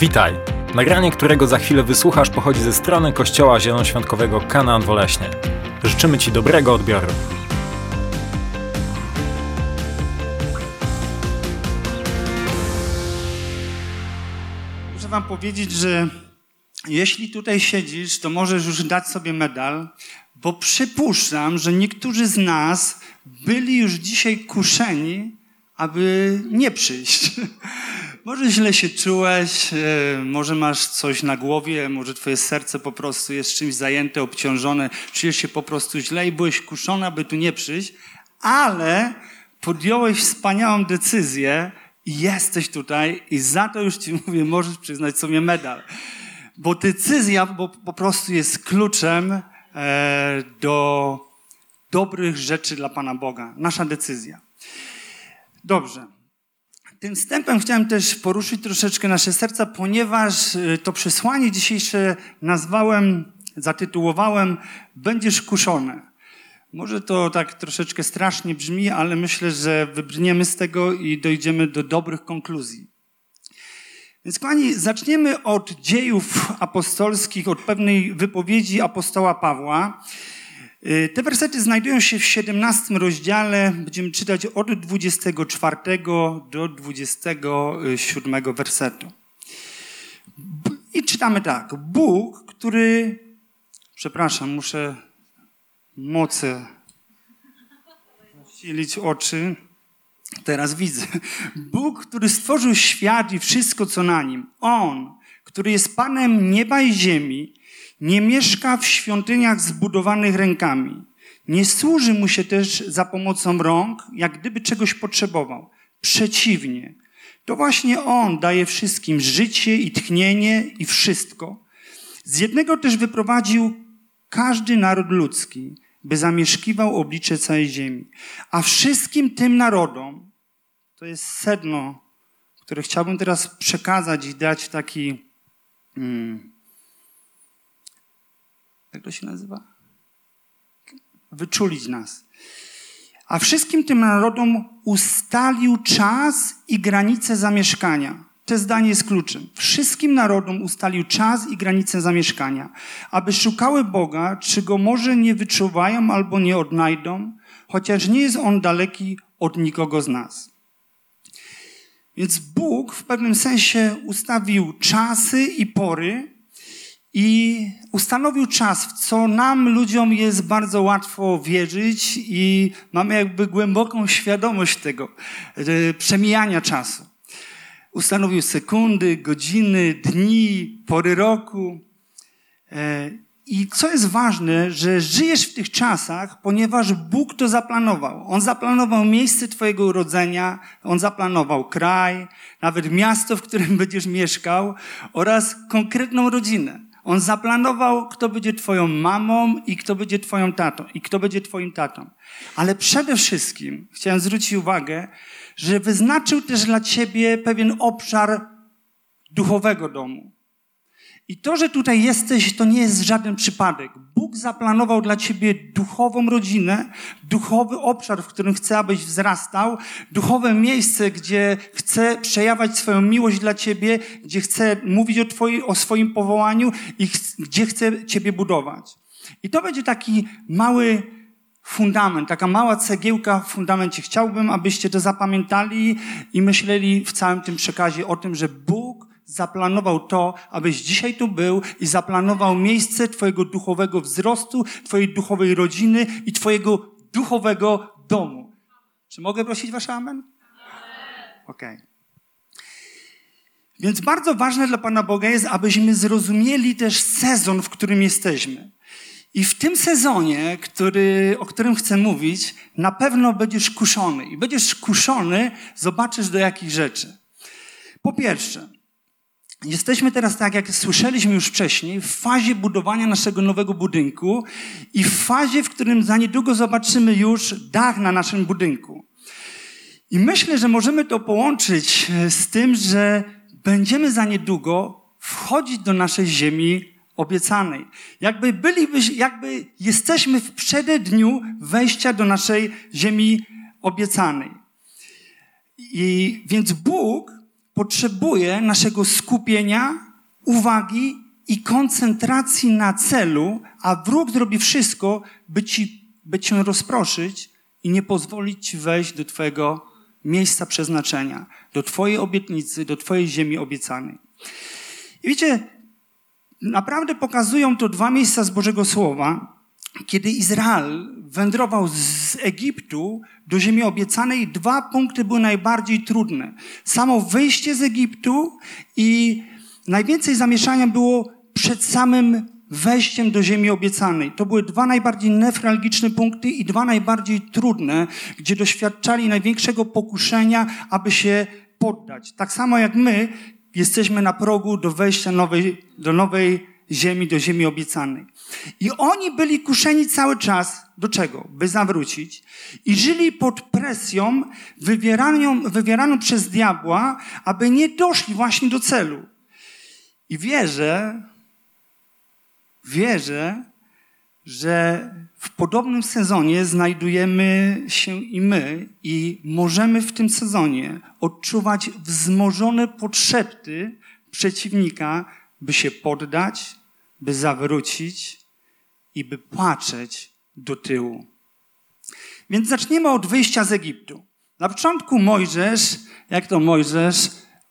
Witaj! Nagranie, którego za chwilę wysłuchasz, pochodzi ze strony Kościoła Zielonoświątkowego Kanaan Woleśnie. Życzymy Ci dobrego odbioru. Muszę Wam powiedzieć, że jeśli tutaj siedzisz, to możesz już dać sobie medal, bo przypuszczam, że niektórzy z nas byli już dzisiaj kuszeni, aby nie przyjść. Może źle się czułeś, e, może masz coś na głowie, może twoje serce po prostu jest czymś zajęte, obciążone, czujesz się po prostu źle i byłeś kuszony, aby tu nie przyjść, ale podjąłeś wspaniałą decyzję i jesteś tutaj i za to już ci mówię, możesz przyznać sobie medal. Bo decyzja bo po prostu jest kluczem e, do dobrych rzeczy dla Pana Boga. Nasza decyzja. Dobrze. Tym wstępem chciałem też poruszyć troszeczkę nasze serca, ponieważ y, to przesłanie dzisiejsze nazwałem, zatytułowałem Będziesz kuszony. Może to tak troszeczkę strasznie brzmi, ale myślę, że wybrniemy z tego i dojdziemy do dobrych konkluzji. Więc kochani, zaczniemy od dziejów apostolskich, od pewnej wypowiedzi apostoła Pawła. Y, te wersety znajdują się w 17 rozdziale. Będziemy czytać od 24 do 27 wersetu. I czytamy tak. Bóg, który. Przepraszam, muszę mocy silić oczy. Teraz widzę. Bóg, który stworzył świat i wszystko, co na nim. On, który jest Panem nieba i ziemi, nie mieszka w świątyniach zbudowanych rękami. Nie służy mu się też za pomocą rąk, jak gdyby czegoś potrzebował. Przeciwnie, to właśnie on daje wszystkim życie i tchnienie i wszystko. Z jednego też wyprowadził każdy naród ludzki, by zamieszkiwał oblicze całej ziemi. A wszystkim tym narodom, to jest sedno, które chciałbym teraz przekazać i dać taki. Hmm, jak to się nazywa? Wyczulić nas. A wszystkim tym narodom ustalił czas i granice zamieszkania. To zdanie jest kluczem. Wszystkim narodom ustalił czas i granice zamieszkania, aby szukały Boga, czy go może nie wyczuwają albo nie odnajdą, chociaż nie jest on daleki od nikogo z nas. Więc Bóg w pewnym sensie ustawił czasy i pory, i ustanowił czas, w co nam, ludziom, jest bardzo łatwo wierzyć, i mamy jakby głęboką świadomość tego przemijania czasu. Ustanowił sekundy, godziny, dni, pory roku. E, I co jest ważne, że żyjesz w tych czasach, ponieważ Bóg to zaplanował. On zaplanował miejsce Twojego urodzenia, On zaplanował kraj, nawet miasto, w którym będziesz mieszkał oraz konkretną rodzinę. On zaplanował, kto będzie twoją mamą i kto będzie twoją tatą i kto będzie twoim tatą. Ale przede wszystkim chciałem zwrócić uwagę, że wyznaczył też dla ciebie pewien obszar duchowego domu. I to, że tutaj jesteś, to nie jest żaden przypadek. Bóg zaplanował dla ciebie duchową rodzinę, duchowy obszar, w którym chce, abyś wzrastał, duchowe miejsce, gdzie chce przejawiać swoją miłość dla ciebie, gdzie chce mówić o, twoi, o swoim powołaniu i ch gdzie chce ciebie budować. I to będzie taki mały fundament, taka mała cegiełka w fundamencie. Chciałbym, abyście to zapamiętali i myśleli w całym tym przekazie o tym, że Bóg zaplanował to, abyś dzisiaj tu był i zaplanował miejsce Twojego duchowego wzrostu, Twojej duchowej rodziny i Twojego duchowego domu. Czy mogę prosić Wasze amen? Okej. Okay. Więc bardzo ważne dla Pana Boga jest, abyśmy zrozumieli też sezon, w którym jesteśmy. I w tym sezonie, który, o którym chcę mówić, na pewno będziesz kuszony. I będziesz kuszony, zobaczysz do jakich rzeczy. Po pierwsze, Jesteśmy teraz, tak jak słyszeliśmy już wcześniej, w fazie budowania naszego nowego budynku i w fazie, w którym za niedługo zobaczymy już dach na naszym budynku. I myślę, że możemy to połączyć e, z tym, że będziemy za niedługo wchodzić do naszej ziemi obiecanej. Jakby byliby, jakby jesteśmy w przededniu wejścia do naszej ziemi obiecanej. I więc Bóg potrzebuje naszego skupienia, uwagi i koncentracji na celu, a wróg zrobi wszystko, by, ci, by cię rozproszyć i nie pozwolić ci wejść do twojego miejsca przeznaczenia, do twojej obietnicy, do twojej ziemi obiecanej. I wiecie, naprawdę pokazują to dwa miejsca z Bożego Słowa, kiedy Izrael wędrował z Egiptu do ziemi obiecanej, dwa punkty były najbardziej trudne. Samo wyjście z Egiptu i najwięcej zamieszania było przed samym wejściem do ziemi obiecanej. To były dwa najbardziej nefralgiczne punkty i dwa najbardziej trudne, gdzie doświadczali największego pokuszenia, aby się poddać. Tak samo jak my jesteśmy na progu do wejścia nowej, do nowej ziemi, do ziemi obiecanej. I oni byli kuszeni cały czas do czego? By zawrócić. I żyli pod presją wywieraną, wywieraną przez diabła, aby nie doszli właśnie do celu. I wierzę, wierzę, że w podobnym sezonie znajdujemy się i my i możemy w tym sezonie odczuwać wzmożone potrzeby przeciwnika, by się poddać, by zawrócić i by patrzeć do tyłu. Więc zaczniemy od wyjścia z Egiptu. Na początku Mojżesz, jak to Mojżesz,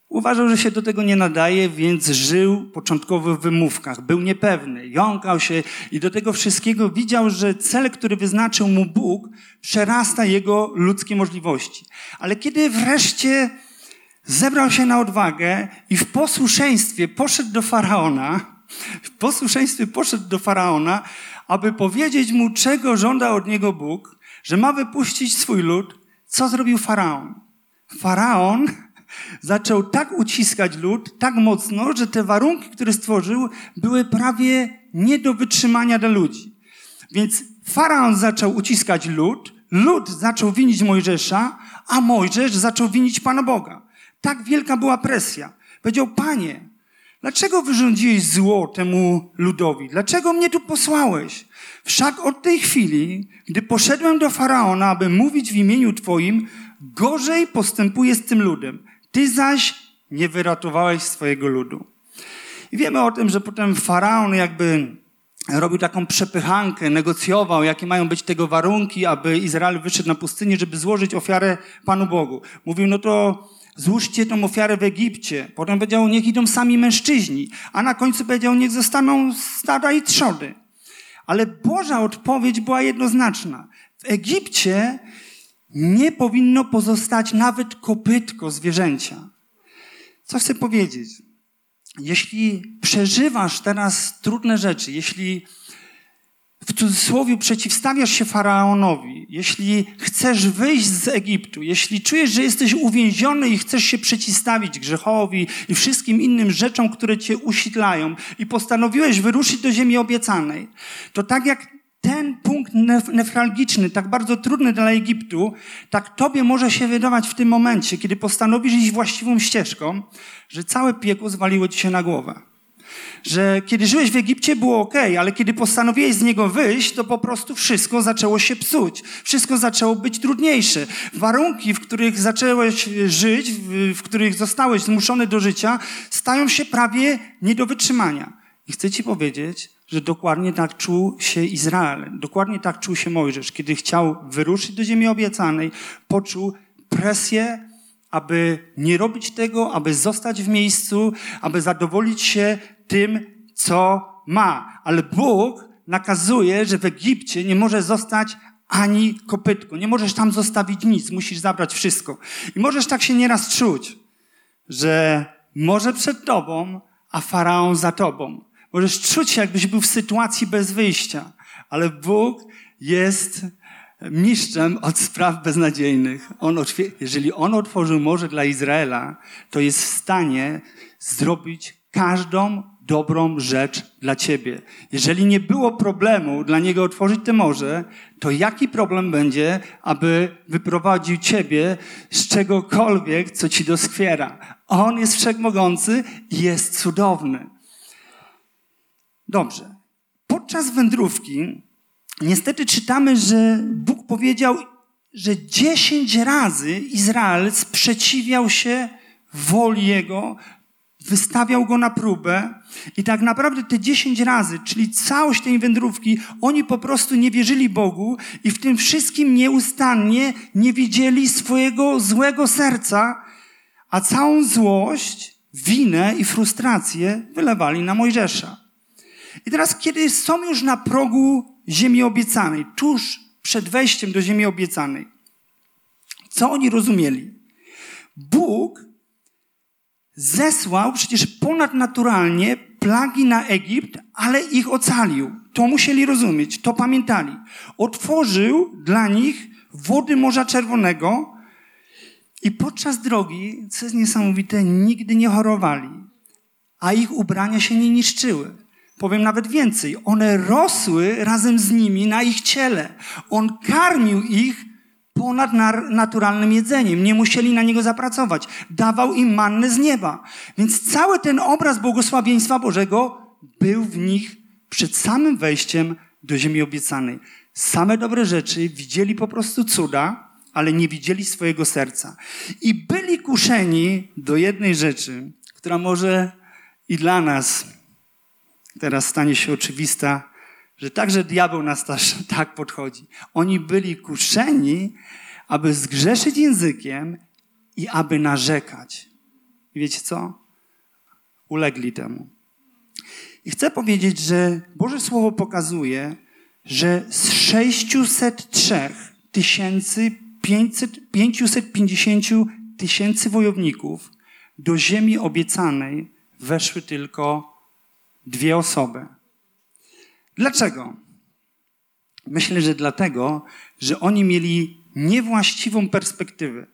Uważał, że się do tego nie nadaje, więc żył początkowo w wymówkach. Był niepewny, jąkał się i do tego wszystkiego widział, że cel, który wyznaczył mu Bóg, przerasta jego ludzkie możliwości. Ale kiedy wreszcie zebrał się na odwagę i w posłuszeństwie poszedł do faraona, w posłuszeństwie poszedł do faraona, aby powiedzieć mu, czego żąda od niego Bóg, że ma wypuścić swój lud, co zrobił faraon? Faraon zaczął tak uciskać lud, tak mocno, że te warunki, które stworzył, były prawie nie do wytrzymania dla ludzi. Więc faraon zaczął uciskać lud, lud zaczął winić Mojżesza, a Mojżesz zaczął winić Pana Boga. Tak wielka była presja. Powiedział, Panie, dlaczego wyrządziłeś zło temu ludowi? Dlaczego mnie tu posłałeś? Wszak od tej chwili, gdy poszedłem do Faraona, aby mówić w imieniu Twoim, gorzej postępuję z tym ludem. Ty zaś nie wyratowałeś swojego ludu. I wiemy o tym, że potem faraon jakby robił taką przepychankę, negocjował, jakie mają być tego warunki, aby Izrael wyszedł na pustynię, żeby złożyć ofiarę Panu Bogu. Mówił, no to złóżcie tą ofiarę w Egipcie. Potem powiedział, niech idą sami mężczyźni. A na końcu powiedział, niech zostaną stada i trzody. Ale Boża odpowiedź była jednoznaczna. W Egipcie nie powinno pozostać nawet kopytko zwierzęcia. Co chcę powiedzieć? Jeśli przeżywasz teraz trudne rzeczy, jeśli w cudzysłowie przeciwstawiasz się faraonowi, jeśli chcesz wyjść z Egiptu, jeśli czujesz, że jesteś uwięziony i chcesz się przeciwstawić grzechowi i wszystkim innym rzeczom, które cię usidlają i postanowiłeś wyruszyć do ziemi obiecanej, to tak jak ten punkt nef nefralgiczny, tak bardzo trudny dla Egiptu, tak tobie może się wydawać w tym momencie, kiedy postanowisz iść właściwą ścieżką, że całe piekło zwaliło ci się na głowę. Że kiedy żyłeś w Egipcie było ok, ale kiedy postanowiłeś z niego wyjść, to po prostu wszystko zaczęło się psuć. Wszystko zaczęło być trudniejsze. Warunki, w których zacząłeś żyć, w, których zostałeś zmuszony do życia, stają się prawie nie do wytrzymania. I chcę ci powiedzieć, że dokładnie tak czuł się Izrael, dokładnie tak czuł się Mojżesz. Kiedy chciał wyruszyć do ziemi obiecanej, poczuł presję, aby nie robić tego, aby zostać w miejscu, aby zadowolić się tym, co ma. Ale Bóg nakazuje, że w Egipcie nie może zostać ani kopytko. Nie możesz tam zostawić nic, musisz zabrać wszystko. I możesz tak się nieraz czuć, że może przed tobą, a faraon za tobą. Możesz czuć się, jakbyś był w sytuacji bez wyjścia, ale Bóg jest mistrzem od spraw beznadziejnych. On, jeżeli On otworzył morze dla Izraela, to jest w stanie zrobić każdą dobrą rzecz dla ciebie. Jeżeli nie było problemu dla Niego otworzyć te morze, to jaki problem będzie, aby wyprowadził ciebie z czegokolwiek, co ci doskwiera? On jest wszechmogący i jest cudowny. Dobrze. Podczas wędrówki niestety czytamy, że Bóg powiedział, że dziesięć razy Izrael sprzeciwiał się woli Jego, wystawiał go na próbę i tak naprawdę te dziesięć razy, czyli całość tej wędrówki, oni po prostu nie wierzyli Bogu i w tym wszystkim nieustannie nie widzieli swojego złego serca, a całą złość, winę i frustrację wylewali na Mojżesza. I teraz, kiedy są już na progu ziemi obiecanej, tuż przed wejściem do ziemi obiecanej, co oni rozumieli? Bóg zesłał przecież ponadnaturalnie plagi na Egipt, ale ich ocalił. To musieli rozumieć, to pamiętali. Otworzył dla nich wody Morza Czerwonego i podczas drogi, co jest niesamowite, nigdy nie chorowali, a ich ubrania się nie niszczyły. Powiem nawet więcej, one rosły razem z nimi na ich ciele. On karmił ich ponad naturalnym jedzeniem. Nie musieli na niego zapracować. Dawał im mannę z nieba. Więc cały ten obraz błogosławieństwa Bożego był w nich przed samym wejściem do ziemi obiecanej. Same dobre rzeczy, widzieli po prostu cuda, ale nie widzieli swojego serca. I byli kuszeni do jednej rzeczy, która może i dla nas teraz stanie się oczywista, że także diabeł nas też tak podchodzi. Oni byli kuszeni, aby zgrzeszyć językiem i aby narzekać. I wiecie co? Ulegli temu. I chcę powiedzieć, że Boże Słowo pokazuje, że z 603 tysięcy 550 tysięcy wojowników do ziemi obiecanej weszły tylko dwie osoby. Dlaczego? Myślę, że dlatego, że oni mieli niewłaściwą perspektywę.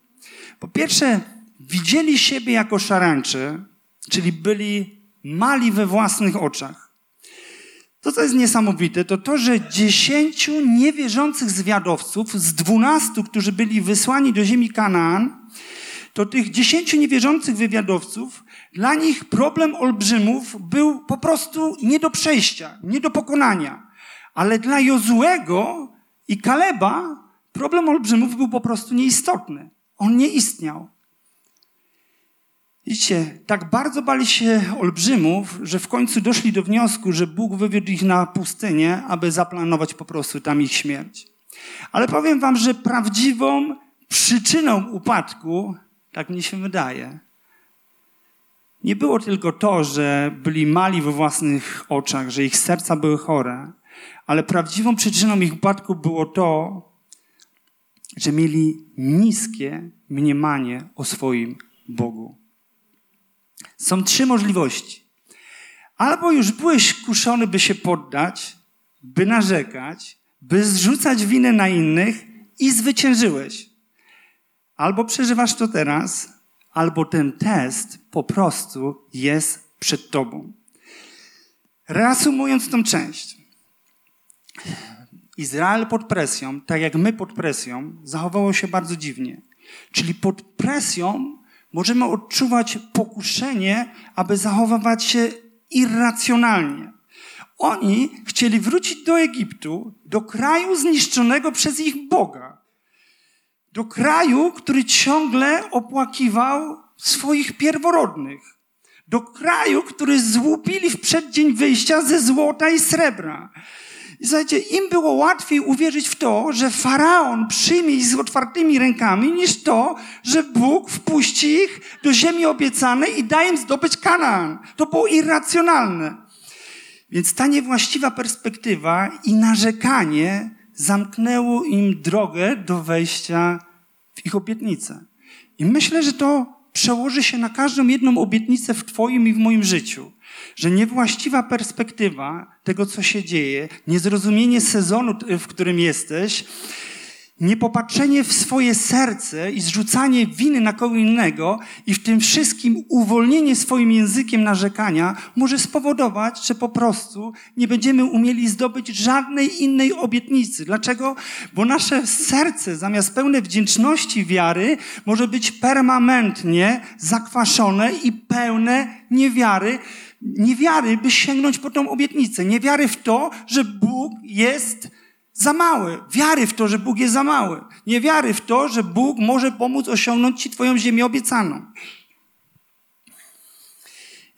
Po pierwsze, widzieli siebie jako szarańczy, czyli byli mali we własnych oczach. To, co jest niesamowite, to to, że dziesięciu niewierzących zwiadowców z dwunastu, którzy byli wysłani do ziemi Kanaan, to tych dziesięciu niewierzących wywiadowców, dla nich problem olbrzymów był po prostu nie do przejścia, nie do pokonania. Ale dla Jozuego i Kaleba problem olbrzymów był po prostu nieistotny. On nie istniał. Widzicie, tak bardzo bali się olbrzymów, że w końcu doszli do wniosku, że Bóg wywiódł ich na pustynię, aby zaplanować po prostu tam ich śmierć. Ale powiem wam, że prawdziwą przyczyną upadku tak mi się wydaje. Nie było tylko to, że byli mali we własnych oczach, że ich serca były chore, ale prawdziwą przyczyną ich upadku było to, że mieli niskie mniemanie o swoim Bogu. Są trzy możliwości. Albo już byłeś kuszony, by się poddać, by narzekać, by zrzucać winę na innych i zwyciężyłeś. Albo przeżywasz to teraz, albo ten test po prostu jest przed tobą. Reasumując tą część. Izrael pod presją, tak jak my pod presją, zachowało się bardzo dziwnie. Czyli pod presją możemy odczuwać pokuszenie, aby zachowywać się irracjonalnie. Oni chcieli wrócić do Egiptu, do kraju zniszczonego przez ich Boga do kraju, który ciągle opłakiwał swoich pierworodnych. Do kraju, który złupili w przeddzień wyjścia ze złota i srebra. I słuchajcie, im było łatwiej uwierzyć w to, że faraon przyjmie ich z otwartymi rękami, niż to, że Bóg wpuści ich do ziemi obiecanej i da im zdobyć Kanaan. To było irracjonalne. Więc ta niewłaściwa perspektywa i narzekanie zamknęło im drogę do wejścia w ich obietnicę. I myślę, że to przełoży się na każdą jedną obietnicę w Twoim i w moim życiu. Że niewłaściwa perspektywa tego, co się dzieje, niezrozumienie sezonu, w którym jesteś, Niepopatrzenie w swoje serce i zrzucanie winy na kogo innego i w tym wszystkim uwolnienie swoim językiem narzekania może spowodować, że po prostu nie będziemy umieli zdobyć żadnej innej obietnicy. Dlaczego? Bo nasze serce zamiast pełne wdzięczności wiary może być permanentnie zakwaszone i pełne niewiary, niewiary, by sięgnąć po tą obietnicę. Niewiary w to, że Bóg jest za mały. Wiary w to, że Bóg jest za mały. Nie wiary w to, że Bóg może pomóc osiągnąć Ci Twoją ziemię obiecaną.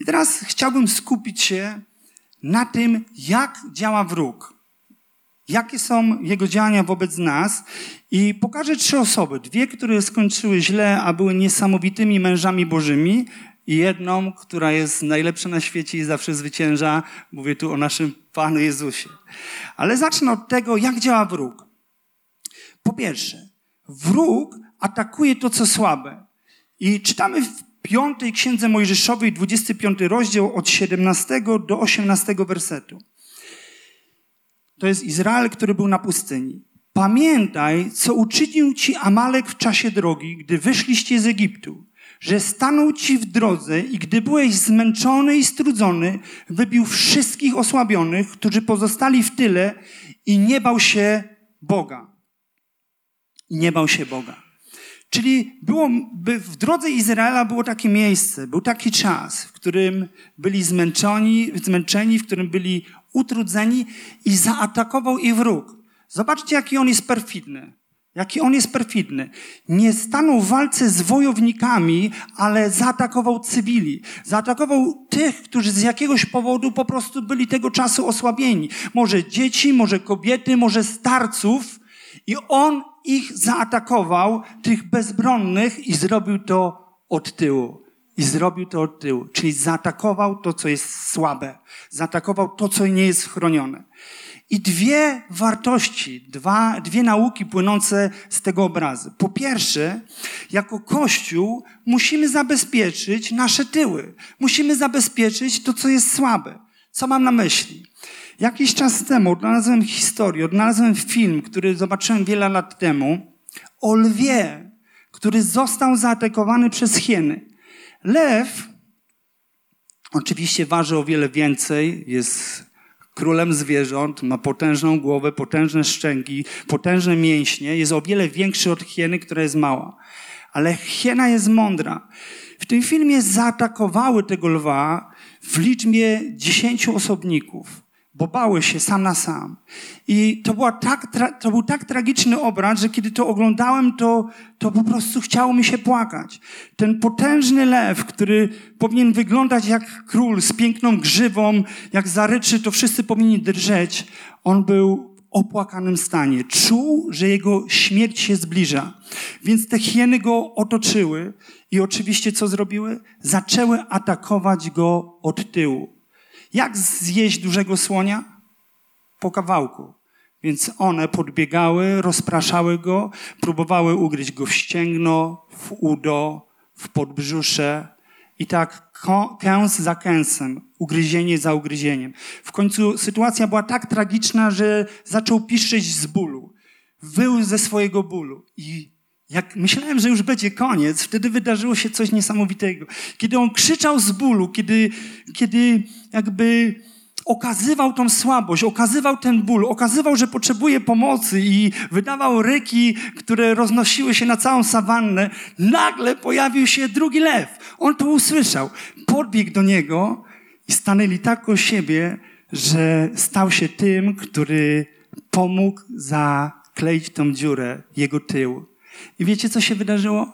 teraz chciałbym skupić się na tym, jak działa wróg. Jakie są jego działania wobec nas? I pokażę trzy osoby. Dwie, które skończyły źle, a były niesamowitymi mężami bożymi, i jedną, która jest najlepsza na świecie i zawsze zwycięża. Mówię tu o naszym Panu Jezusie. Ale zacznę od tego, jak działa wróg. Po pierwsze, wróg atakuje to, co słabe. I czytamy w piątej księdze Mojżeszowej, 25 rozdział od 17 do 18 wersetu. To jest Izrael, który był na pustyni. Pamiętaj, co uczynił ci Amalek w czasie drogi, gdy wyszliście z Egiptu, że stanął ci w drodze i gdy byłeś zmęczony i strudzony, wybił wszystkich osłabionych, którzy pozostali w tyle i nie bał się Boga. Nie bał się Boga. Czyli było, w drodze Izraela było takie miejsce, był taki czas, w którym byli zmęczeni, zmęczeni, w którym byli utrudzeni i zaatakował ich wróg. Zobaczcie, jaki on jest perfidny. Jaki on jest perfidny. Nie stanął w walce z wojownikami, ale zaatakował cywili. Zaatakował tych, którzy z jakiegoś powodu po prostu byli tego czasu osłabieni. Może dzieci, może kobiety, może starców. I on ich zaatakował, tych bezbronnych, i zrobił to od tyłu. I zrobił to od tyłu. Czyli zaatakował to, co jest słabe. Zaatakował to, co nie jest chronione. I dwie wartości, dwa, dwie nauki płynące z tego obrazu. Po pierwsze, jako Kościół musimy zabezpieczyć nasze tyły. Musimy zabezpieczyć to, co jest słabe. Co mam na myśli? Jakiś czas temu odnalazłem historię, odnalazłem film, który zobaczyłem wiele lat temu, o lwie, który został zaatakowany przez hieny. Lew oczywiście waży o wiele więcej, jest królem zwierząt, ma potężną głowę, potężne szczęki, potężne mięśnie, jest o wiele większy od hieny, która jest mała. Ale hiena jest mądra. W tym filmie zaatakowały tego lwa w liczbie dziesięciu osobników bo bały się sam na sam. I to, była tak, to był tak tragiczny obraz, że kiedy to oglądałem, to, to po prostu chciało mi się płakać. Ten potężny lew, który powinien wyglądać jak król z piękną grzywą, jak zaryczy, to wszyscy powinni drżeć. On był w opłakanym stanie. Czuł, że jego śmierć się zbliża. Więc te hieny go otoczyły i oczywiście co zrobiły? Zaczęły atakować go od tyłu. Jak zjeść dużego słonia? Po kawałku. Więc one podbiegały, rozpraszały go, próbowały ugryźć go w ścięgno, w udo, w podbrzusze. I tak kęs za kęsem, ugryzienie za ugryzieniem. W końcu sytuacja była tak tragiczna, że zaczął piszczeć z bólu. Wył ze swojego bólu. I jak myślałem, że już będzie koniec, wtedy wydarzyło się coś niesamowitego. Kiedy on krzyczał z bólu, kiedy, kiedy jakby okazywał tą słabość, okazywał ten ból, okazywał, że potrzebuje pomocy i wydawał ryki, które roznosiły się na całą sawannę, nagle pojawił się drugi lew. On to usłyszał. Podbiegł do niego i stanęli tak o siebie, że stał się tym, który pomógł zakleić tą dziurę, jego tył. I wiecie, co się wydarzyło?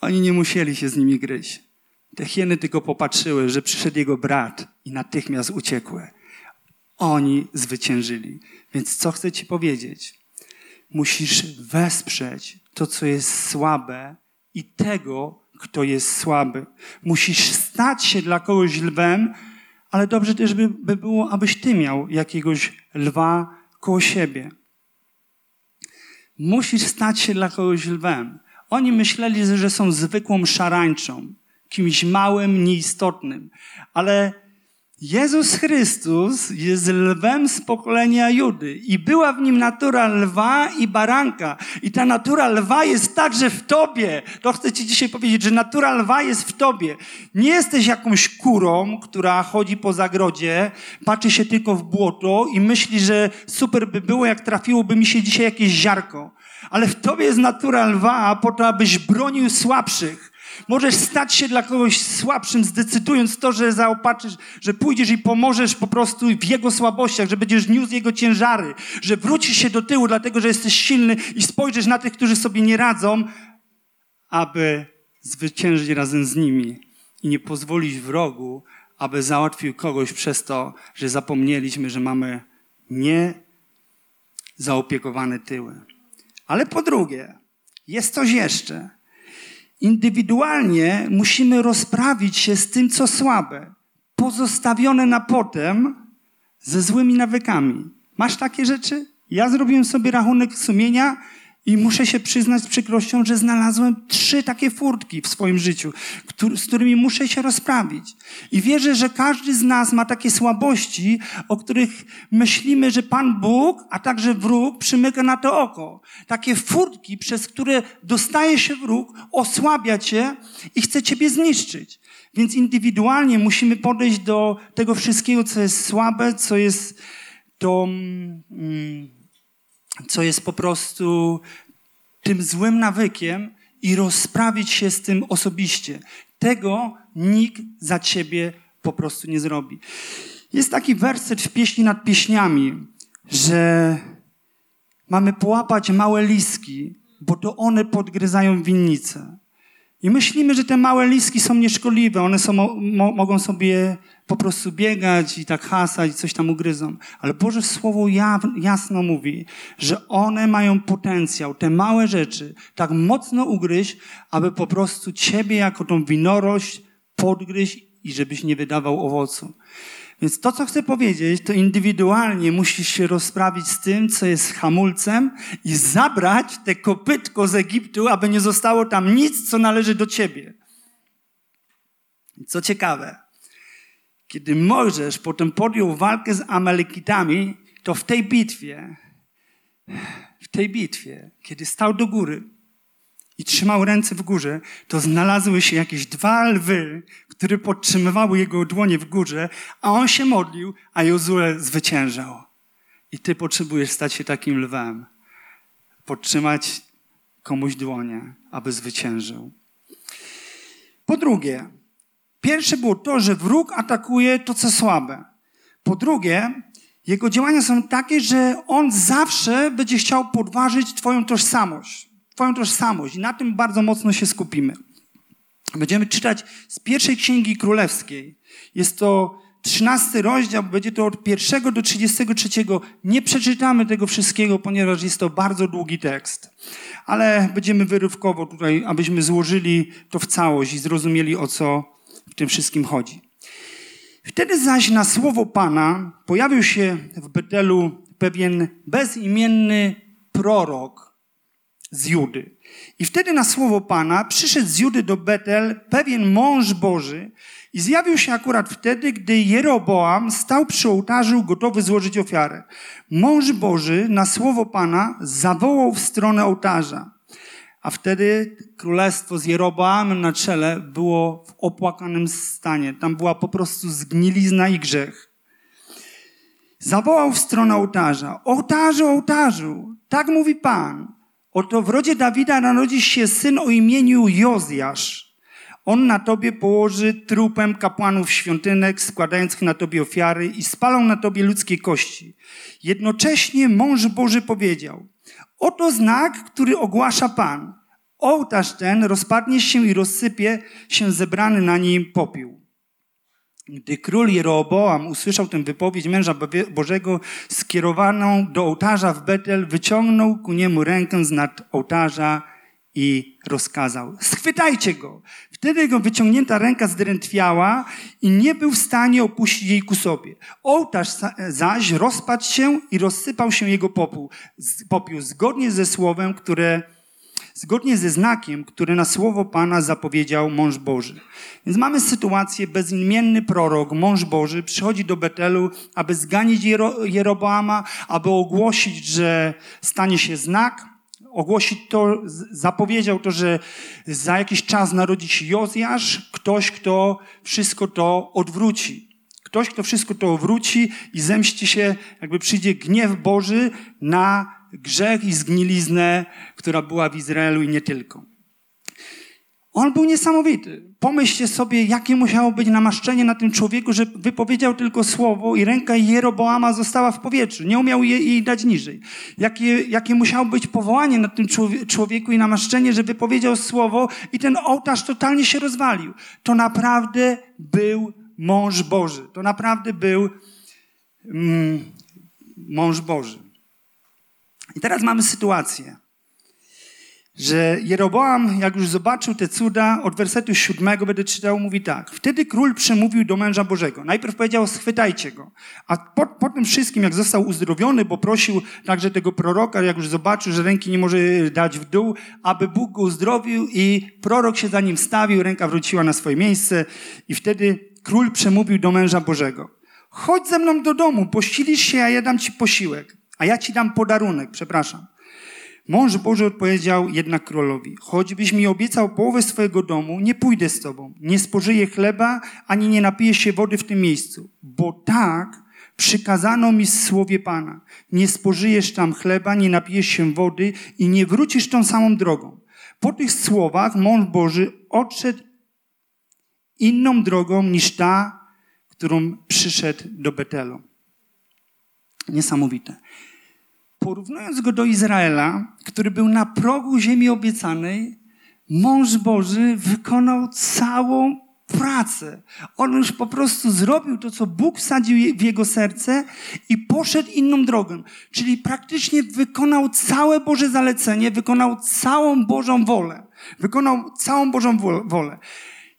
Oni nie musieli się z nimi gryźć. Te hieny tylko popatrzyły, że przyszedł jego brat i natychmiast uciekły. Oni zwyciężyli. Więc co chcę ci powiedzieć? Musisz wesprzeć to, co jest słabe i tego, kto jest słaby. Musisz stać się dla kogoś lwem, ale dobrze też by, by było, abyś ty miał jakiegoś lwa koło siebie. Musisz stać się dla kogoś lwem. Oni myśleli, że są zwykłą szarańczą, kimś małym, nieistotnym. Ale Jezus Chrystus jest lwem z pokolenia Judy i była w nim natura lwa i baranka. I ta natura lwa jest także w tobie. To chcę ci dzisiaj powiedzieć, że natura lwa jest w tobie. Nie jesteś jakąś kurą, która chodzi po zagrodzie, patrzy się tylko w błoto i myśli, że super by było, jak trafiłoby mi się dzisiaj jakieś ziarko. Ale w tobie jest natura lwa po to, abyś bronił słabszych Możesz stać się dla kogoś słabszym, zdecydując to, że zaopatrzysz, że pójdziesz i pomożesz po prostu w jego słabościach, że będziesz niósł jego ciężary, że wrócisz się do tyłu, dlatego że jesteś silny i spojrzysz na tych, którzy sobie nie radzą, aby zwyciężyć razem z nimi. i nie pozwolić wrogu, aby załatwił kogoś przez to, że zapomnieliśmy, że mamy nie zaopiekowane tyły. Ale po drugie, jest coś jeszcze. Indywidualnie musimy rozprawić się z tym, co słabe, pozostawione na potem ze złymi nawykami. Masz takie rzeczy? Ja zrobiłem sobie rachunek sumienia i muszę się przyznać z przykrością, że znalazłem trzy takie furtki w swoim życiu, z którymi muszę się rozprawić. I wierzę, że każdy z nas ma takie słabości, o których myślimy, że Pan Bóg, a także wróg przymyka na to oko. Takie furtki, przez które dostaje się wróg, osłabia cię i chce ciebie zniszczyć. Więc indywidualnie musimy podejść do tego wszystkiego, co jest słabe, co jest to, mm, co jest po prostu tym złym nawykiem i rozprawić się z tym osobiście. Tego nikt za ciebie po prostu nie zrobi. Jest taki werset w pieśni nad pieśniami, że mamy połapać małe liski, bo to one podgryzają winnice. I myślimy, że te małe liski są nieszkodliwe, one są, mo, mogą sobie po prostu biegać i tak hasać, coś tam ugryzą. Ale Boże Słowo jasno mówi, że one mają potencjał, te małe rzeczy, tak mocno ugryźć, aby po prostu Ciebie jako tą winorość podgryźć i żebyś nie wydawał owocu. Więc to, co chcę powiedzieć, to indywidualnie musisz się rozprawić z tym, co jest hamulcem i zabrać te kopytko z Egiptu, aby nie zostało tam nic, co należy do ciebie. Co ciekawe, kiedy Mojżesz potem podjął walkę z Amalekitami, to w tej bitwie, w tej bitwie, kiedy stał do góry i trzymał ręce w górze, to znalazły się jakieś dwa lwy, które podtrzymywały jego dłonie w górze, a on się modlił, a Jozue zwyciężał. I ty potrzebujesz stać się takim lwem. Podtrzymać komuś dłonie, aby zwyciężył. Po drugie, pierwsze było to, że wróg atakuje to, co słabe. Po drugie, jego działania są takie, że on zawsze będzie chciał podważyć Twoją tożsamość. Twoją tożsamość i na tym bardzo mocno się skupimy. Będziemy czytać z pierwszej księgi królewskiej. Jest to trzynasty rozdział, będzie to od pierwszego do trzydziestego trzeciego. Nie przeczytamy tego wszystkiego, ponieważ jest to bardzo długi tekst. Ale będziemy wyrywkowo tutaj, abyśmy złożyli to w całość i zrozumieli, o co w tym wszystkim chodzi. Wtedy zaś na słowo Pana pojawił się w Betelu pewien bezimienny prorok z Judy. I wtedy na słowo Pana przyszedł z Judy do Betel pewien mąż Boży i zjawił się akurat wtedy, gdy Jeroboam stał przy ołtarzu gotowy złożyć ofiarę. Mąż Boży na słowo Pana zawołał w stronę ołtarza. A wtedy królestwo z Jeroboamem na czele było w opłakanym stanie. Tam była po prostu zgnilizna i grzech. Zawołał w stronę ołtarza. Ołtarzu, ołtarzu, tak mówi Pan. Oto w rodzie Dawida narodzi się syn o imieniu Jozjasz. On na tobie położy trupem kapłanów świątynek, składających na tobie ofiary i spalą na tobie ludzkie kości. Jednocześnie mąż Boży powiedział, oto znak, który ogłasza Pan. Ołtarz ten rozpadnie się i rozsypie się zebrany na nim popiół. Gdy król Jeroboam usłyszał tę wypowiedź męża Bożego skierowaną do ołtarza w Betel, wyciągnął ku niemu rękę z nad ołtarza i rozkazał: Schwytajcie go! Wtedy jego wyciągnięta ręka zdrętwiała i nie był w stanie opuścić jej ku sobie. Ołtarz zaś rozpadł się i rozsypał się jego popół, popiół, zgodnie ze słowem, które zgodnie ze znakiem, który na słowo Pana zapowiedział mąż Boży. Więc mamy sytuację, bezimienny prorok, mąż Boży, przychodzi do Betelu, aby zganić Jero, Jeroboama, aby ogłosić, że stanie się znak, ogłosić to, zapowiedział to, że za jakiś czas narodzi się Jozjasz, ktoś, kto wszystko to odwróci. Ktoś, kto wszystko to odwróci i zemści się, jakby przyjdzie gniew Boży na grzech i zgniliznę, która była w Izraelu i nie tylko. On był niesamowity. Pomyślcie sobie, jakie musiało być namaszczenie na tym człowieku, że wypowiedział tylko słowo i ręka Jeroboama została w powietrzu. Nie umiał jej, jej dać niżej. Jakie, jakie musiało być powołanie na tym człowieku i namaszczenie, że wypowiedział słowo i ten ołtarz totalnie się rozwalił. To naprawdę był mąż Boży. To naprawdę był mm, mąż Boży. I teraz mamy sytuację że Jeroboam, jak już zobaczył te cuda, od wersetu siódmego będę czytał, mówi tak. Wtedy król przemówił do męża Bożego. Najpierw powiedział, schwytajcie go. A po, po tym wszystkim, jak został uzdrowiony, bo prosił także tego proroka, jak już zobaczył, że ręki nie może dać w dół, aby Bóg go uzdrowił i prorok się za nim stawił, ręka wróciła na swoje miejsce i wtedy król przemówił do męża Bożego. Chodź ze mną do domu, posilisz się, a ja dam ci posiłek, a ja ci dam podarunek, przepraszam. Mąż Boży odpowiedział jednak królowi, choćbyś mi obiecał połowę swojego domu, nie pójdę z tobą, nie spożyję chleba, ani nie napiję się wody w tym miejscu, bo tak przykazano mi w słowie Pana. Nie spożyjesz tam chleba, nie napijesz się wody i nie wrócisz tą samą drogą. Po tych słowach mąż Boży odszedł inną drogą niż ta, którą przyszedł do Betelu. Niesamowite porównując go do Izraela, który był na progu ziemi obiecanej, mąż Boży wykonał całą pracę. On już po prostu zrobił to, co Bóg wsadził w jego serce i poszedł inną drogą. Czyli praktycznie wykonał całe Boże zalecenie, wykonał całą Bożą wolę. Wykonał całą Bożą wolę.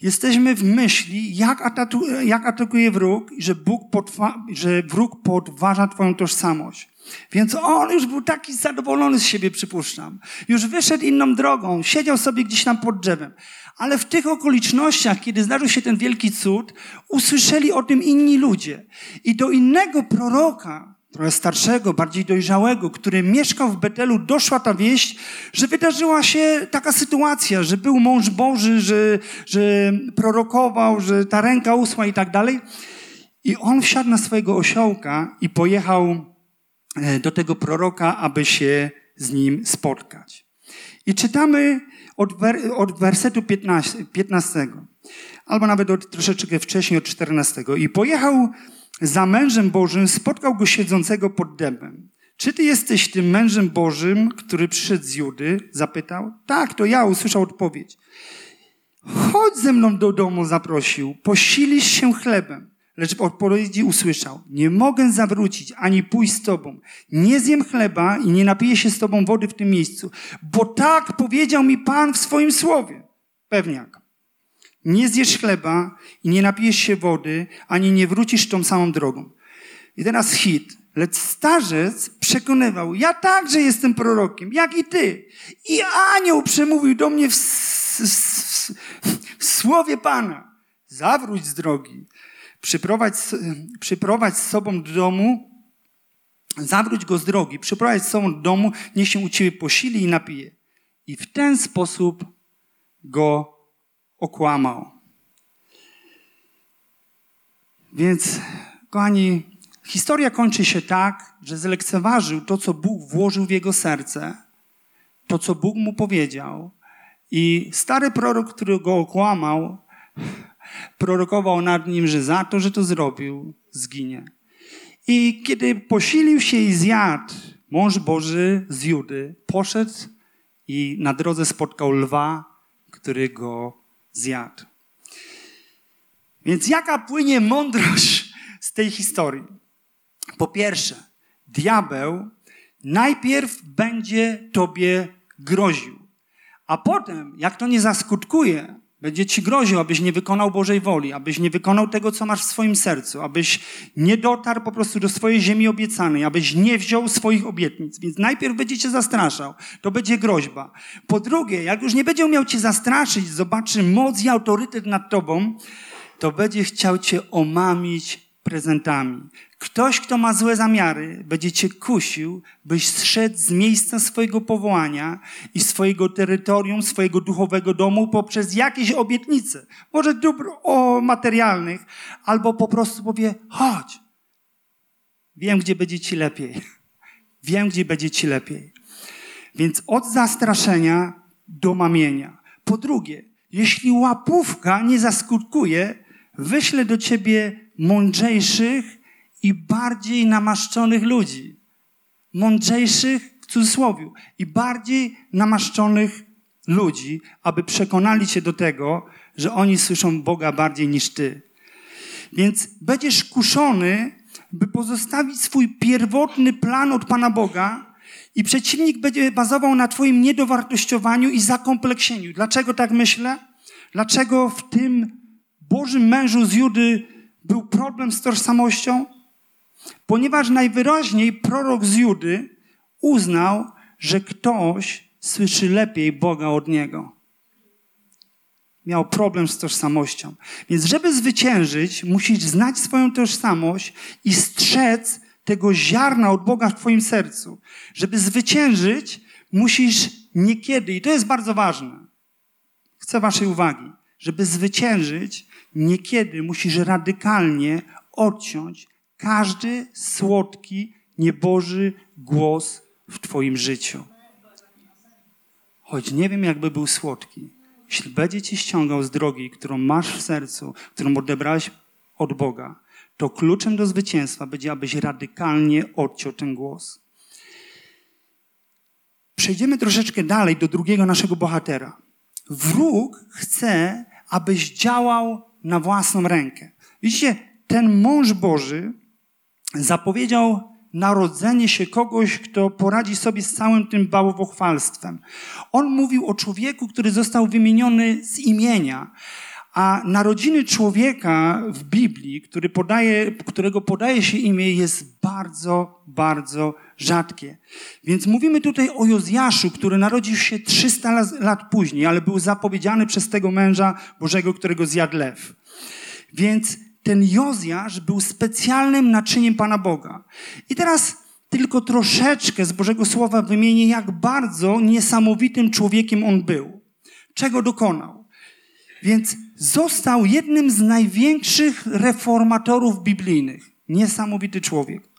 Jesteśmy w myśli, jak, atatu, jak atakuje wróg, że, Bóg że wróg podważa Twoją tożsamość. Więc on już był taki zadowolony z siebie, przypuszczam. Już wyszedł inną drogą, siedział sobie gdzieś tam pod drzewem. Ale w tych okolicznościach, kiedy zdarzył się ten wielki cud, usłyszeli o tym inni ludzie. I do innego proroka, trochę starszego, bardziej dojrzałego, który mieszkał w Betelu, doszła ta wieść, że wydarzyła się taka sytuacja, że był mąż Boży, że, że prorokował, że ta ręka usła i tak dalej. I on wsiadł na swojego osiołka i pojechał do tego proroka, aby się z nim spotkać. I czytamy od, wer, od wersetu 15, 15, albo nawet od, troszeczkę wcześniej, od 14. I pojechał za mężem Bożym, spotkał go siedzącego pod dębem. Czy ty jesteś tym mężem Bożym, który przyszedł z Judy? Zapytał. Tak, to ja, usłyszał odpowiedź. Chodź ze mną do domu, zaprosił. Posilisz się chlebem. Lecz w odpowiedzi usłyszał, nie mogę zawrócić ani pójść z tobą. Nie zjem chleba i nie napiję się z tobą wody w tym miejscu, bo tak powiedział mi Pan w swoim słowie. Pewniak. Nie zjesz chleba i nie napijesz się wody, ani nie wrócisz tą samą drogą. I teraz hit. Lecz starzec przekonywał, ja także jestem prorokiem, jak i ty. I anioł przemówił do mnie w, w, w, w słowie Pana. Zawróć z drogi przyprowadź, przyprowadź z sobą do domu, zawróć go z drogi, przyprowadź z sobą do domu, niech się u ciebie posili i napije. I w ten sposób go okłamał. Więc, kochani, historia kończy się tak, że zlekceważył to, co Bóg włożył w jego serce, to, co Bóg mu powiedział. I stary prorok, który go okłamał, prorokował nad nim, że za to, że to zrobił, zginie. I kiedy posilił się i zjadł, mąż Boży z Judy poszedł i na drodze spotkał lwa, który go zjadł. Więc jaka płynie mądrość z tej historii? Po pierwsze, diabeł najpierw będzie tobie groził, a potem, jak to nie zaskutkuje, będzie ci groził, abyś nie wykonał Bożej woli, abyś nie wykonał tego, co masz w swoim sercu, abyś nie dotarł po prostu do swojej ziemi obiecanej, abyś nie wziął swoich obietnic. Więc najpierw będzie cię zastraszał. To będzie groźba. Po drugie, jak już nie będzie miał cię zastraszyć, zobaczy moc i autorytet nad tobą, to będzie chciał cię omamić prezentami. Ktoś, kto ma złe zamiary, będzie cię kusił, byś zszedł z miejsca swojego powołania i swojego terytorium, swojego duchowego domu poprzez jakieś obietnice. Może dóbr o materialnych, albo po prostu powie, chodź. Wiem, gdzie będzie ci lepiej. Wiem, gdzie będzie ci lepiej. Więc od zastraszenia do mamienia. Po drugie, jeśli łapówka nie zaskutkuje, wyślę do ciebie mądrzejszych i bardziej namaszczonych ludzi. Mądrzejszych w cudzysłowie i bardziej namaszczonych ludzi, aby przekonali cię do tego, że oni słyszą Boga bardziej niż ty. Więc będziesz kuszony, by pozostawić swój pierwotny plan od Pana Boga i przeciwnik będzie bazował na twoim niedowartościowaniu i zakompleksieniu. Dlaczego tak myślę? Dlaczego w tym Bożym mężu z Judy był problem z tożsamością? Ponieważ najwyraźniej prorok z Judy uznał, że ktoś słyszy lepiej Boga od niego. Miał problem z tożsamością. Więc, żeby zwyciężyć, musisz znać swoją tożsamość i strzec tego ziarna od Boga w Twoim sercu. Żeby zwyciężyć, musisz niekiedy, i to jest bardzo ważne, chcę Waszej uwagi, żeby zwyciężyć, niekiedy musisz radykalnie odciąć każdy słodki, nieboży głos w Twoim życiu. Choć nie wiem, jakby był słodki. Jeśli będzie Ci ściągał z drogi, którą masz w sercu, którą odebrałeś od Boga, to kluczem do zwycięstwa będzie, abyś radykalnie odciął ten głos. Przejdziemy troszeczkę dalej do drugiego naszego bohatera. Wróg chce, abyś działał na własną rękę. Widzicie, ten mąż Boży zapowiedział narodzenie się kogoś, kto poradzi sobie z całym tym bałwochwalstwem. On mówił o człowieku, który został wymieniony z imienia, a narodziny człowieka w Biblii, który podaje, którego podaje się imię, jest bardzo, bardzo rzadkie. Więc mówimy tutaj o Jozjaszu, który narodził się 300 lat później, ale był zapowiedziany przez tego męża Bożego, którego zjadł lew. Więc ten Jozjasz był specjalnym naczyniem Pana Boga. I teraz tylko troszeczkę z Bożego Słowa wymienię, jak bardzo niesamowitym człowiekiem on był. Czego dokonał? Więc został jednym z największych reformatorów biblijnych. Niesamowity człowiek.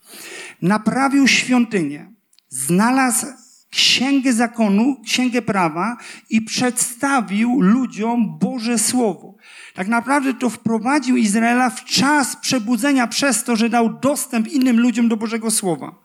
Naprawił świątynię. Znalazł księgę zakonu, księgę prawa i przedstawił ludziom Boże Słowo. Tak naprawdę to wprowadził Izraela w czas przebudzenia przez to, że dał dostęp innym ludziom do Bożego Słowa.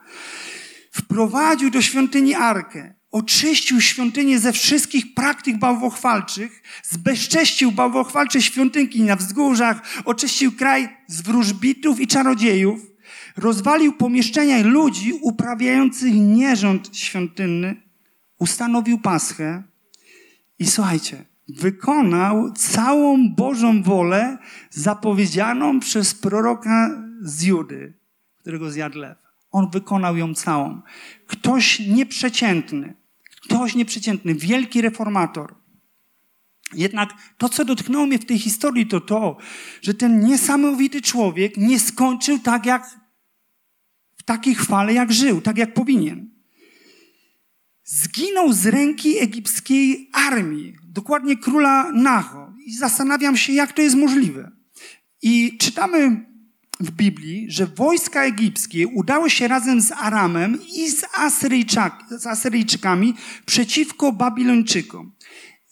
Wprowadził do świątyni arkę, oczyścił świątynię ze wszystkich praktyk bałwochwalczych, zbezcześcił bałwochwalcze świątynki na wzgórzach, oczyścił kraj z wróżbitów i czarodziejów, rozwalił pomieszczenia ludzi uprawiających nierząd świątynny, ustanowił paschę i słuchajcie, wykonał całą Bożą wolę zapowiedzianą przez proroka z Judy, którego zjadł lew. On wykonał ją całą. Ktoś nieprzeciętny, ktoś nieprzeciętny, wielki reformator. Jednak to, co dotknęło mnie w tej historii, to to, że ten niesamowity człowiek nie skończył tak, jak takiej chwale, jak żył, tak jak powinien. Zginął z ręki egipskiej armii, dokładnie króla Nacho. I zastanawiam się, jak to jest możliwe. I czytamy w Biblii, że wojska egipskie udały się razem z Aramem i z, Asyryjczak, z Asyryjczykami przeciwko Babilończykom.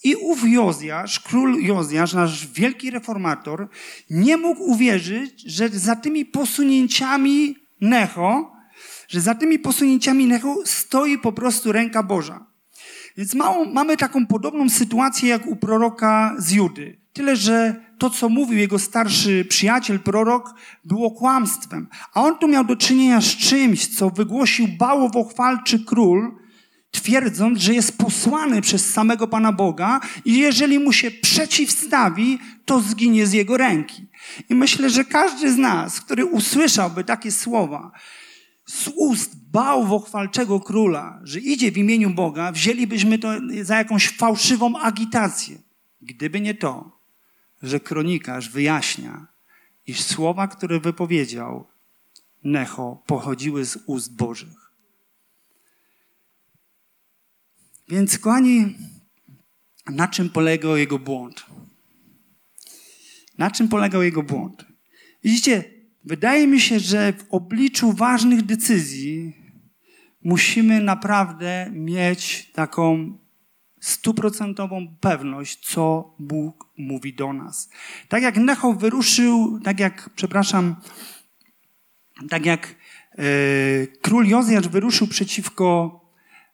I ów Jozjasz, król Jozjasz, nasz wielki reformator, nie mógł uwierzyć, że za tymi posunięciami Necho, że za tymi posunięciami Necho stoi po prostu ręka Boża. Więc mamy taką podobną sytuację jak u proroka z Judy. Tyle, że to, co mówił jego starszy przyjaciel, prorok, było kłamstwem. A on tu miał do czynienia z czymś, co wygłosił bałowochwalczy król, twierdząc, że jest posłany przez samego Pana Boga i jeżeli mu się przeciwstawi, to zginie z jego ręki. I myślę, że każdy z nas, który usłyszałby takie słowa, z ust bałwochwalczego króla, że idzie w imieniu Boga, wzięlibyśmy to za jakąś fałszywą agitację. Gdyby nie to, że kronikarz wyjaśnia, iż słowa, które wypowiedział Necho, pochodziły z ust Bożych. Więc, kochani, na czym polegał jego błąd? Na czym polegał jego błąd? Widzicie, wydaje mi się, że w obliczu ważnych decyzji musimy naprawdę mieć taką stuprocentową pewność, co Bóg mówi do nas. Tak jak Necho wyruszył, tak jak, przepraszam, tak jak e, król Jozjasz wyruszył przeciwko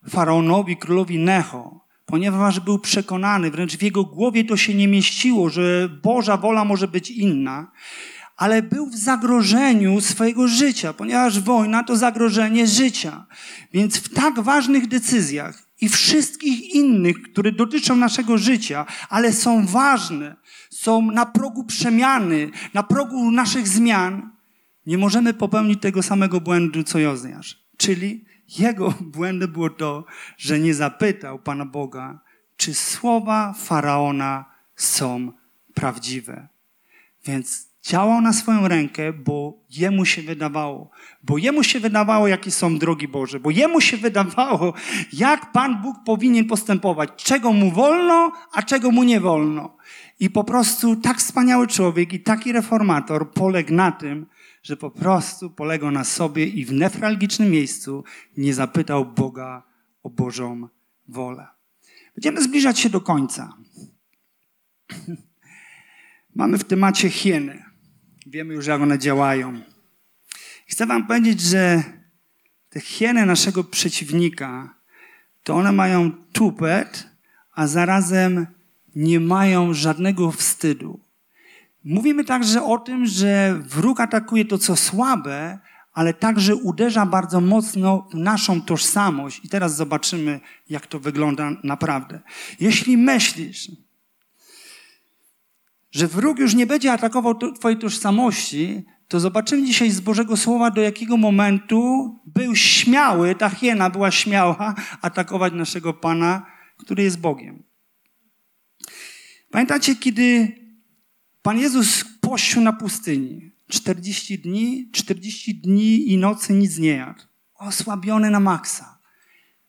faraonowi, królowi Necho, ponieważ był przekonany, wręcz w jego głowie to się nie mieściło, że Boża wola może być inna, ale był w zagrożeniu swojego życia, ponieważ wojna to zagrożenie życia. Więc w tak ważnych decyzjach i wszystkich innych, które dotyczą naszego życia, ale są ważne, są na progu przemiany, na progu naszych zmian, nie możemy popełnić tego samego błędu, co Jozjasz. Czyli jego błędem było to, że nie zapytał Pana Boga, czy słowa Faraona są prawdziwe. Więc działał na swoją rękę, bo jemu się wydawało. Bo jemu się wydawało, jakie są drogi Boże. Bo jemu się wydawało, jak Pan Bóg powinien postępować. Czego mu wolno, a czego mu nie wolno. I po prostu tak wspaniały człowiek i taki reformator poległ na tym, że po prostu polegał na sobie i w nefralgicznym miejscu nie zapytał Boga o Bożą wolę. Będziemy zbliżać się do końca. Mamy w temacie hieny. Wiemy już, jak one działają. Chcę Wam powiedzieć, że te hieny naszego przeciwnika, to one mają tupet, a zarazem nie mają żadnego wstydu. Mówimy także o tym, że wróg atakuje to, co słabe, ale także uderza bardzo mocno w naszą tożsamość. I teraz zobaczymy, jak to wygląda naprawdę. Jeśli myślisz, że wróg już nie będzie atakował Twojej tożsamości, to zobaczymy dzisiaj z Bożego Słowa, do jakiego momentu był śmiały, ta hiena była śmiała atakować naszego Pana, który jest Bogiem. Pamiętacie, kiedy Pan Jezus pościł na pustyni 40 dni, 40 dni i nocy nic nie jadł. Osłabiony na maksa.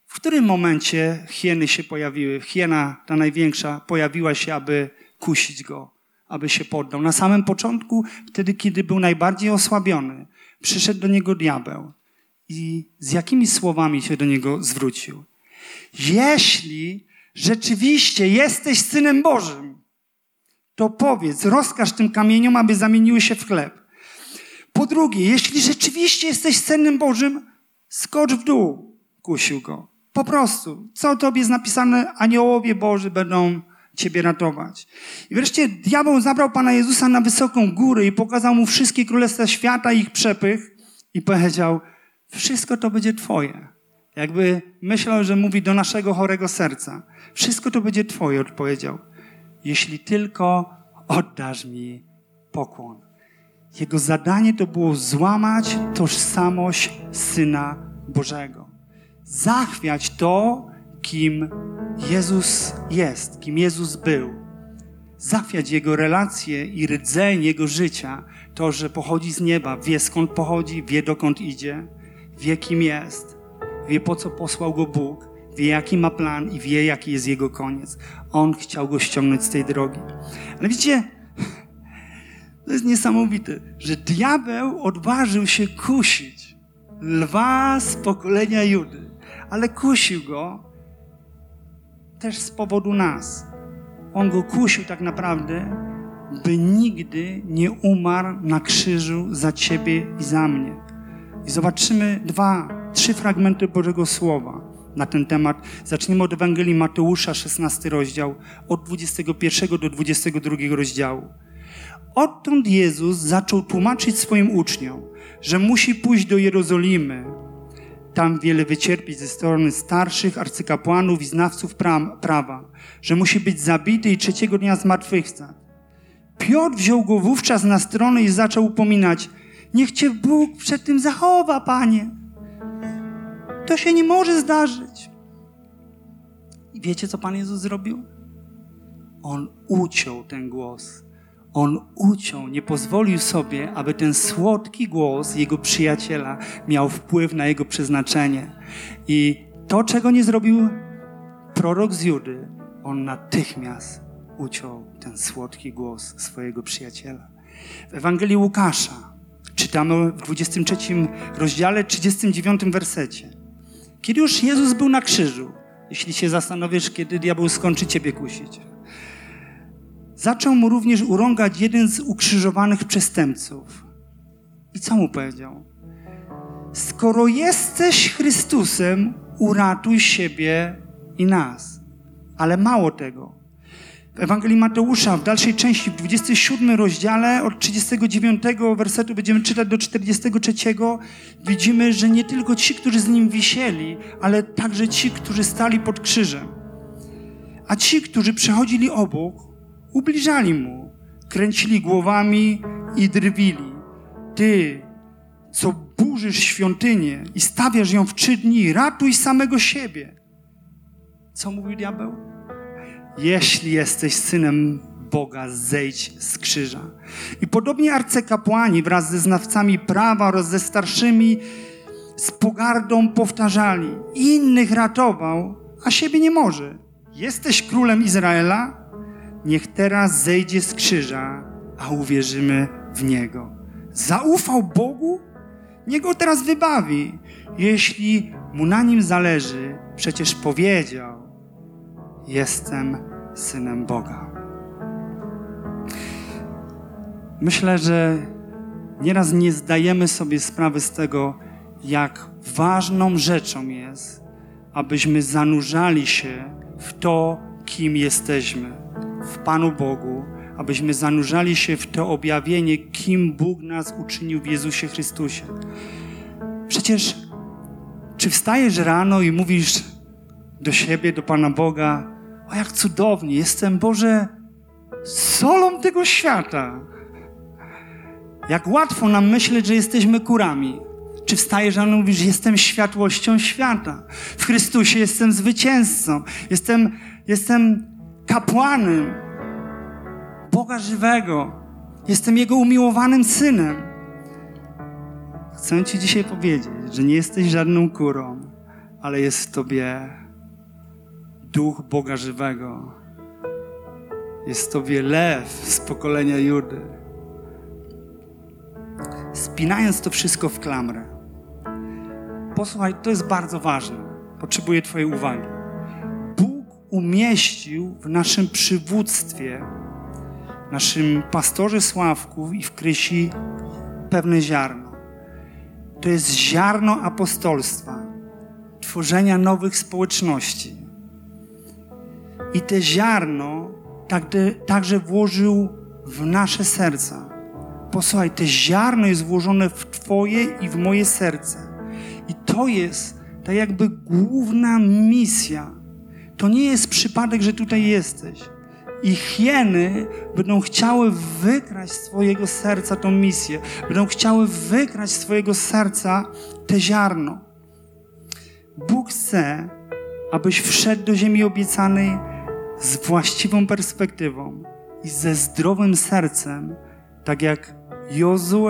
W którym momencie hieny się pojawiły? Hiena, ta największa, pojawiła się, aby kusić go, aby się poddał. Na samym początku, wtedy, kiedy był najbardziej osłabiony, przyszedł do niego diabeł. I z jakimi słowami się do niego zwrócił? Jeśli rzeczywiście jesteś synem Bożym, to powiedz, rozkaż tym kamieniom, aby zamieniły się w chleb. Po drugie, jeśli rzeczywiście jesteś Synem Bożym, skocz w dół, kusił go. Po prostu. Co tobie jest napisane? Aniołowie Boży będą ciebie ratować. I wreszcie diabeł zabrał Pana Jezusa na wysoką górę i pokazał mu wszystkie królestwa świata i ich przepych i powiedział, wszystko to będzie twoje. Jakby myślał, że mówi do naszego chorego serca. Wszystko to będzie twoje, odpowiedział jeśli tylko oddasz mi pokłon. Jego zadanie to było złamać tożsamość Syna Bożego. Zachwiać to, kim Jezus jest, kim Jezus był. Zachwiać Jego relacje i rdzeń Jego życia, to, że pochodzi z nieba, wie skąd pochodzi, wie dokąd idzie, wie kim jest, wie po co posłał Go Bóg wie jaki ma plan i wie jaki jest jego koniec. On chciał go ściągnąć z tej drogi. Ale widzicie, to jest niesamowite, że diabeł odważył się kusić lwa z pokolenia Judy, ale kusił go też z powodu nas. On go kusił tak naprawdę, by nigdy nie umarł na krzyżu za ciebie i za mnie. I zobaczymy dwa, trzy fragmenty Bożego Słowa na ten temat. Zaczniemy od Ewangelii Mateusza, 16 rozdział, od 21 do 22 rozdziału. Odtąd Jezus zaczął tłumaczyć swoim uczniom, że musi pójść do Jerozolimy, tam wiele wycierpieć ze strony starszych arcykapłanów i znawców prawa, że musi być zabity i trzeciego dnia zmartwychwstać. Piotr wziął go wówczas na stronę i zaczął upominać: Niech cię Bóg przed tym zachowa, panie. To się nie może zdarzyć. I wiecie, co Pan Jezus zrobił? On uciął ten głos. On uciął, nie pozwolił sobie, aby ten słodki głos jego przyjaciela miał wpływ na jego przeznaczenie. I to, czego nie zrobił prorok z Judy, on natychmiast uciął ten słodki głos swojego przyjaciela. W Ewangelii Łukasza czytamy w 23 rozdziale, 39 wersecie. Kiedy już Jezus był na krzyżu, jeśli się zastanowisz, kiedy diabeł skończy ciebie kusić. Zaczął mu również urągać jeden z ukrzyżowanych przestępców. I co mu powiedział? Skoro jesteś Chrystusem, uratuj siebie i nas. Ale mało tego. W Ewangelii Mateusza, w dalszej części, w 27 rozdziale, od 39 wersetu będziemy czytać do 43, widzimy, że nie tylko ci, którzy z nim wisieli, ale także ci, którzy stali pod krzyżem. A ci, którzy przechodzili obok, ubliżali mu, kręcili głowami i drwili. Ty, co burzysz świątynię i stawiasz ją w trzy dni, ratuj samego siebie. Co mówił diabeł? Jeśli jesteś synem Boga, zejdź z krzyża. I podobnie arcykapłani wraz ze znawcami prawa oraz ze starszymi z pogardą powtarzali: Innych ratował, a siebie nie może. Jesteś królem Izraela? Niech teraz zejdzie z krzyża, a uwierzymy w niego. Zaufał Bogu? Niech go teraz wybawi. Jeśli mu na nim zależy, przecież powiedział: Jestem synem Boga. Myślę, że nieraz nie zdajemy sobie sprawy z tego, jak ważną rzeczą jest, abyśmy zanurzali się w to, kim jesteśmy, w Panu Bogu, abyśmy zanurzali się w to objawienie, kim Bóg nas uczynił w Jezusie Chrystusie. Przecież, czy wstajesz rano i mówisz do siebie, do Pana Boga, o jak cudownie, jestem Boże solą tego świata. Jak łatwo nam myśleć, że jesteśmy kurami. Czy wstajesz rano mówisz, jestem światłością świata. W Chrystusie jestem zwycięzcą. Jestem, jestem kapłanem Boga żywego. Jestem Jego umiłowanym synem. Chcę Ci dzisiaj powiedzieć, że nie jesteś żadną kurą, ale jest w Tobie duch Boga żywego. Jest w Tobie lew z pokolenia Judy. Spinając to wszystko w klamrę. Posłuchaj, to jest bardzo ważne. Potrzebuję Twojej uwagi. Bóg umieścił w naszym przywództwie naszym pastorze Sławku i w Krysi pewne ziarno. To jest ziarno apostolstwa, tworzenia nowych społeczności. I te ziarno także włożył w nasze serca. Posłuchaj, te ziarno jest włożone w Twoje i w moje serce. I to jest ta jakby główna misja. To nie jest przypadek, że tutaj jesteś i hieny będą chciały wykraść z Twojego serca tą misję, będą chciały wykraść z Twojego serca te ziarno. Bóg chce, abyś wszedł do ziemi obiecanej z właściwą perspektywą i ze zdrowym sercem, tak jak Jozue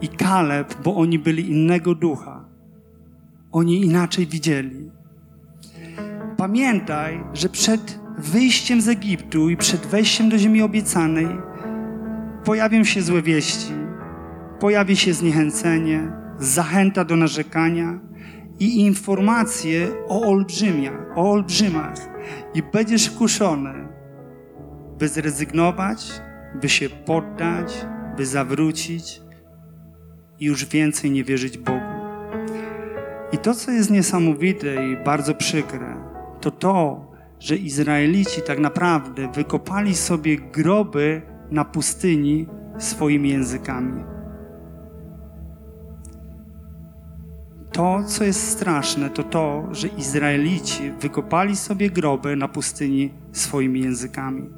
i Kaleb, bo oni byli innego ducha. Oni inaczej widzieli. Pamiętaj, że przed wyjściem z Egiptu i przed wejściem do ziemi obiecanej pojawią się złe wieści, pojawi się zniechęcenie, zachęta do narzekania i informacje o olbrzymiach, o olbrzymach. I będziesz kuszony, by zrezygnować, by się poddać, by zawrócić i już więcej nie wierzyć Bogu. I to, co jest niesamowite i bardzo przykre, to to, że Izraelici tak naprawdę wykopali sobie groby na pustyni swoimi językami. To, co jest straszne, to to, że Izraelici wykopali sobie groby na pustyni swoimi językami.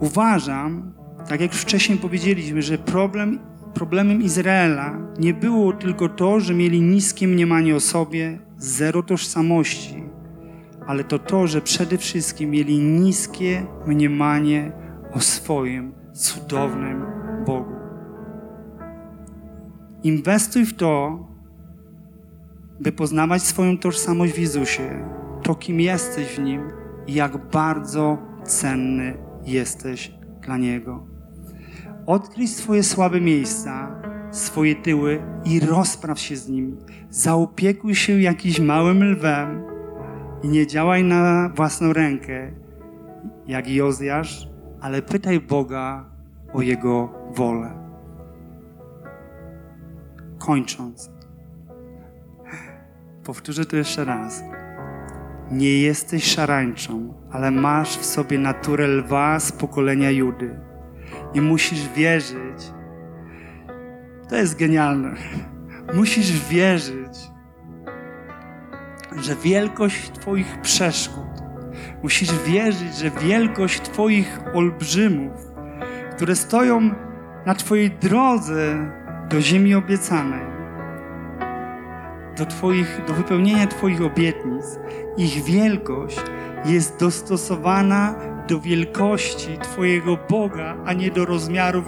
Uważam, tak jak wcześniej powiedzieliśmy, że problem, problemem Izraela nie było tylko to, że mieli niskie mniemanie o sobie, zero tożsamości, ale to to, że przede wszystkim mieli niskie mniemanie o swoim cudownym Bogu. Inwestuj w to, by poznawać swoją tożsamość w Jezusie, to kim jesteś w Nim i jak bardzo cenny jesteś dla Niego. Odkryj swoje słabe miejsca, swoje tyły i rozpraw się z nimi. Zaopiekuj się jakimś małym lwem i nie działaj na własną rękę, jak Jozjasz, ale pytaj Boga o Jego wolę. Kończąc, powtórzę to jeszcze raz. Nie jesteś szarańczą, ale masz w sobie naturę lwa z pokolenia Judy. I musisz wierzyć. To jest genialne. Musisz wierzyć, że wielkość Twoich przeszkód, musisz wierzyć, że wielkość Twoich olbrzymów, które stoją na Twojej drodze do ziemi obiecanej, do, twoich, do wypełnienia Twoich obietnic, ich wielkość jest dostosowana do wielkości Twojego Boga, a nie do rozmiarów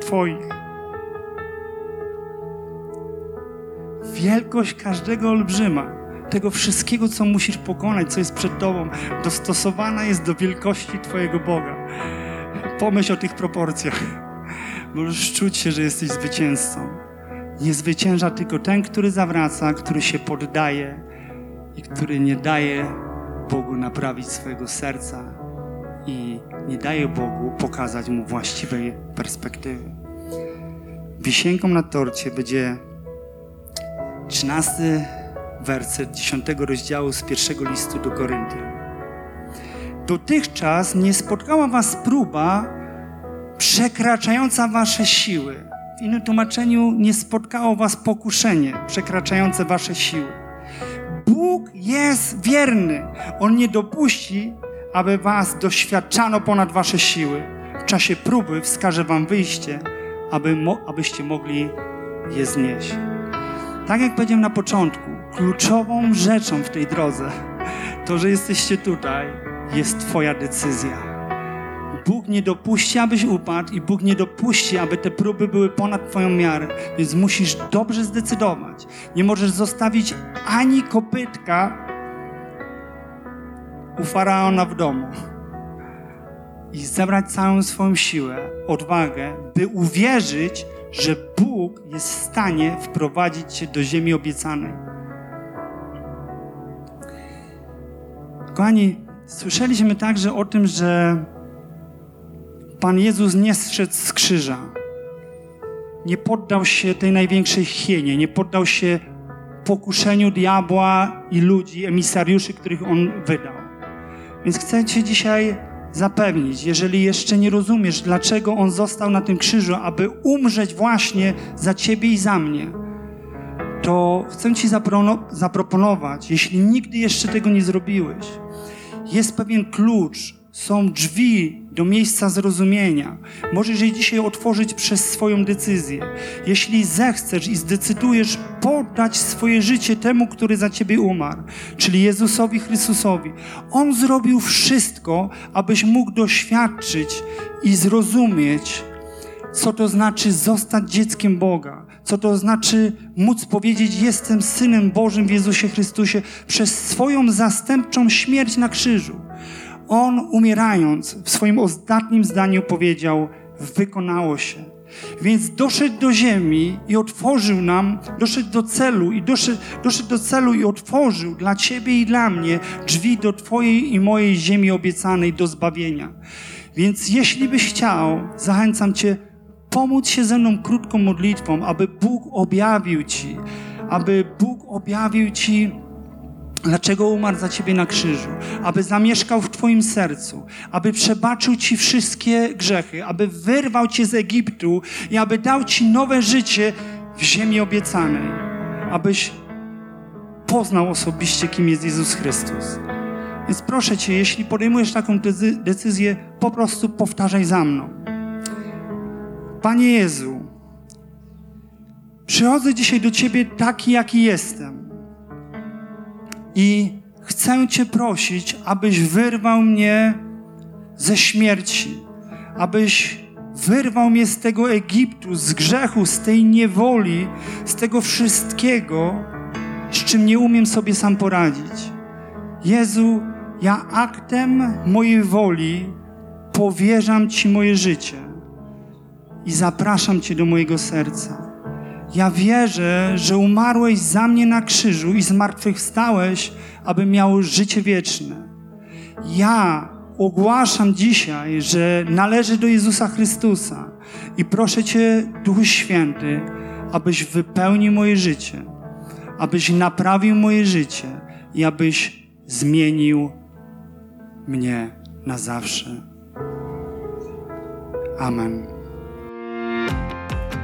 Twoich. Wielkość każdego olbrzyma, tego wszystkiego, co musisz pokonać, co jest przed Tobą, dostosowana jest do wielkości Twojego Boga. Pomyśl o tych proporcjach. Możesz czuć się, że jesteś zwycięzcą. Nie zwycięża tylko ten, który zawraca, który się poddaje i który nie daje Bogu naprawić swojego serca i nie daje Bogu pokazać mu właściwej perspektywy. Wisienką na torcie będzie 13 werset 10 rozdziału z pierwszego listu do Koryntian. Dotychczas nie spotkała was próba przekraczająca wasze siły w innym tłumaczeniu nie spotkało was pokuszenie przekraczające wasze siły. Bóg jest wierny. On nie dopuści, aby was doświadczano ponad wasze siły. W czasie próby wskaże wam wyjście, aby mo abyście mogli je znieść. Tak jak powiedziałem na początku, kluczową rzeczą w tej drodze, to, że jesteście tutaj, jest Twoja decyzja. Bóg nie dopuści, abyś upadł i Bóg nie dopuści, aby te próby były ponad Twoją miarę. Więc musisz dobrze zdecydować. Nie możesz zostawić ani kopytka u faraona w domu i zebrać całą swoją siłę, odwagę, by uwierzyć, że Bóg jest w stanie wprowadzić cię do ziemi obiecanej. Kochani, słyszeliśmy także o tym, że Pan Jezus nie zszedł z krzyża. Nie poddał się tej największej hienie, nie poddał się pokuszeniu diabła i ludzi, emisariuszy, których on wydał. Więc chcę Cię dzisiaj zapewnić, jeżeli jeszcze nie rozumiesz, dlaczego on został na tym krzyżu, aby umrzeć właśnie za Ciebie i za mnie, to chcę Ci zaproponować, jeśli nigdy jeszcze tego nie zrobiłeś, jest pewien klucz, są drzwi do miejsca zrozumienia. Możesz je dzisiaj otworzyć przez swoją decyzję. Jeśli zechcesz i zdecydujesz poddać swoje życie temu, który za ciebie umarł, czyli Jezusowi Chrystusowi, On zrobił wszystko, abyś mógł doświadczyć i zrozumieć, co to znaczy zostać dzieckiem Boga, co to znaczy móc powiedzieć: Jestem synem Bożym w Jezusie Chrystusie przez swoją zastępczą śmierć na krzyżu. On umierając w swoim ostatnim zdaniu powiedział: Wykonało się. Więc doszedł do ziemi i otworzył nam, doszedł do celu i doszedł, doszedł do celu i otworzył dla Ciebie i dla mnie drzwi do Twojej i mojej ziemi obiecanej do zbawienia. Więc jeśli byś chciał, zachęcam Cię, pomóc się ze mną krótką modlitwą, aby Bóg objawił Ci, aby Bóg objawił Ci Dlaczego umarł za ciebie na krzyżu? Aby zamieszkał w twoim sercu, aby przebaczył ci wszystkie grzechy, aby wyrwał cię z Egiptu i aby dał ci nowe życie w ziemi obiecanej, abyś poznał osobiście, kim jest Jezus Chrystus. Więc proszę cię, jeśli podejmujesz taką decyzję, po prostu powtarzaj za mną. Panie Jezu, przychodzę dzisiaj do ciebie taki, jaki jestem i chcę Cię prosić, abyś wyrwał mnie ze śmierci, abyś wyrwał mnie z tego Egiptu, z grzechu, z tej niewoli, z tego wszystkiego, z czym nie umiem sobie sam poradzić. Jezu, ja aktem mojej woli powierzam Ci moje życie i zapraszam Cię do mojego serca. Ja wierzę, że umarłeś za mnie na krzyżu i zmartwychwstałeś, aby miał życie wieczne. Ja ogłaszam dzisiaj, że należy do Jezusa Chrystusa i proszę Cię, Duchu Święty, abyś wypełnił moje życie, abyś naprawił moje życie i abyś zmienił mnie na zawsze. Amen.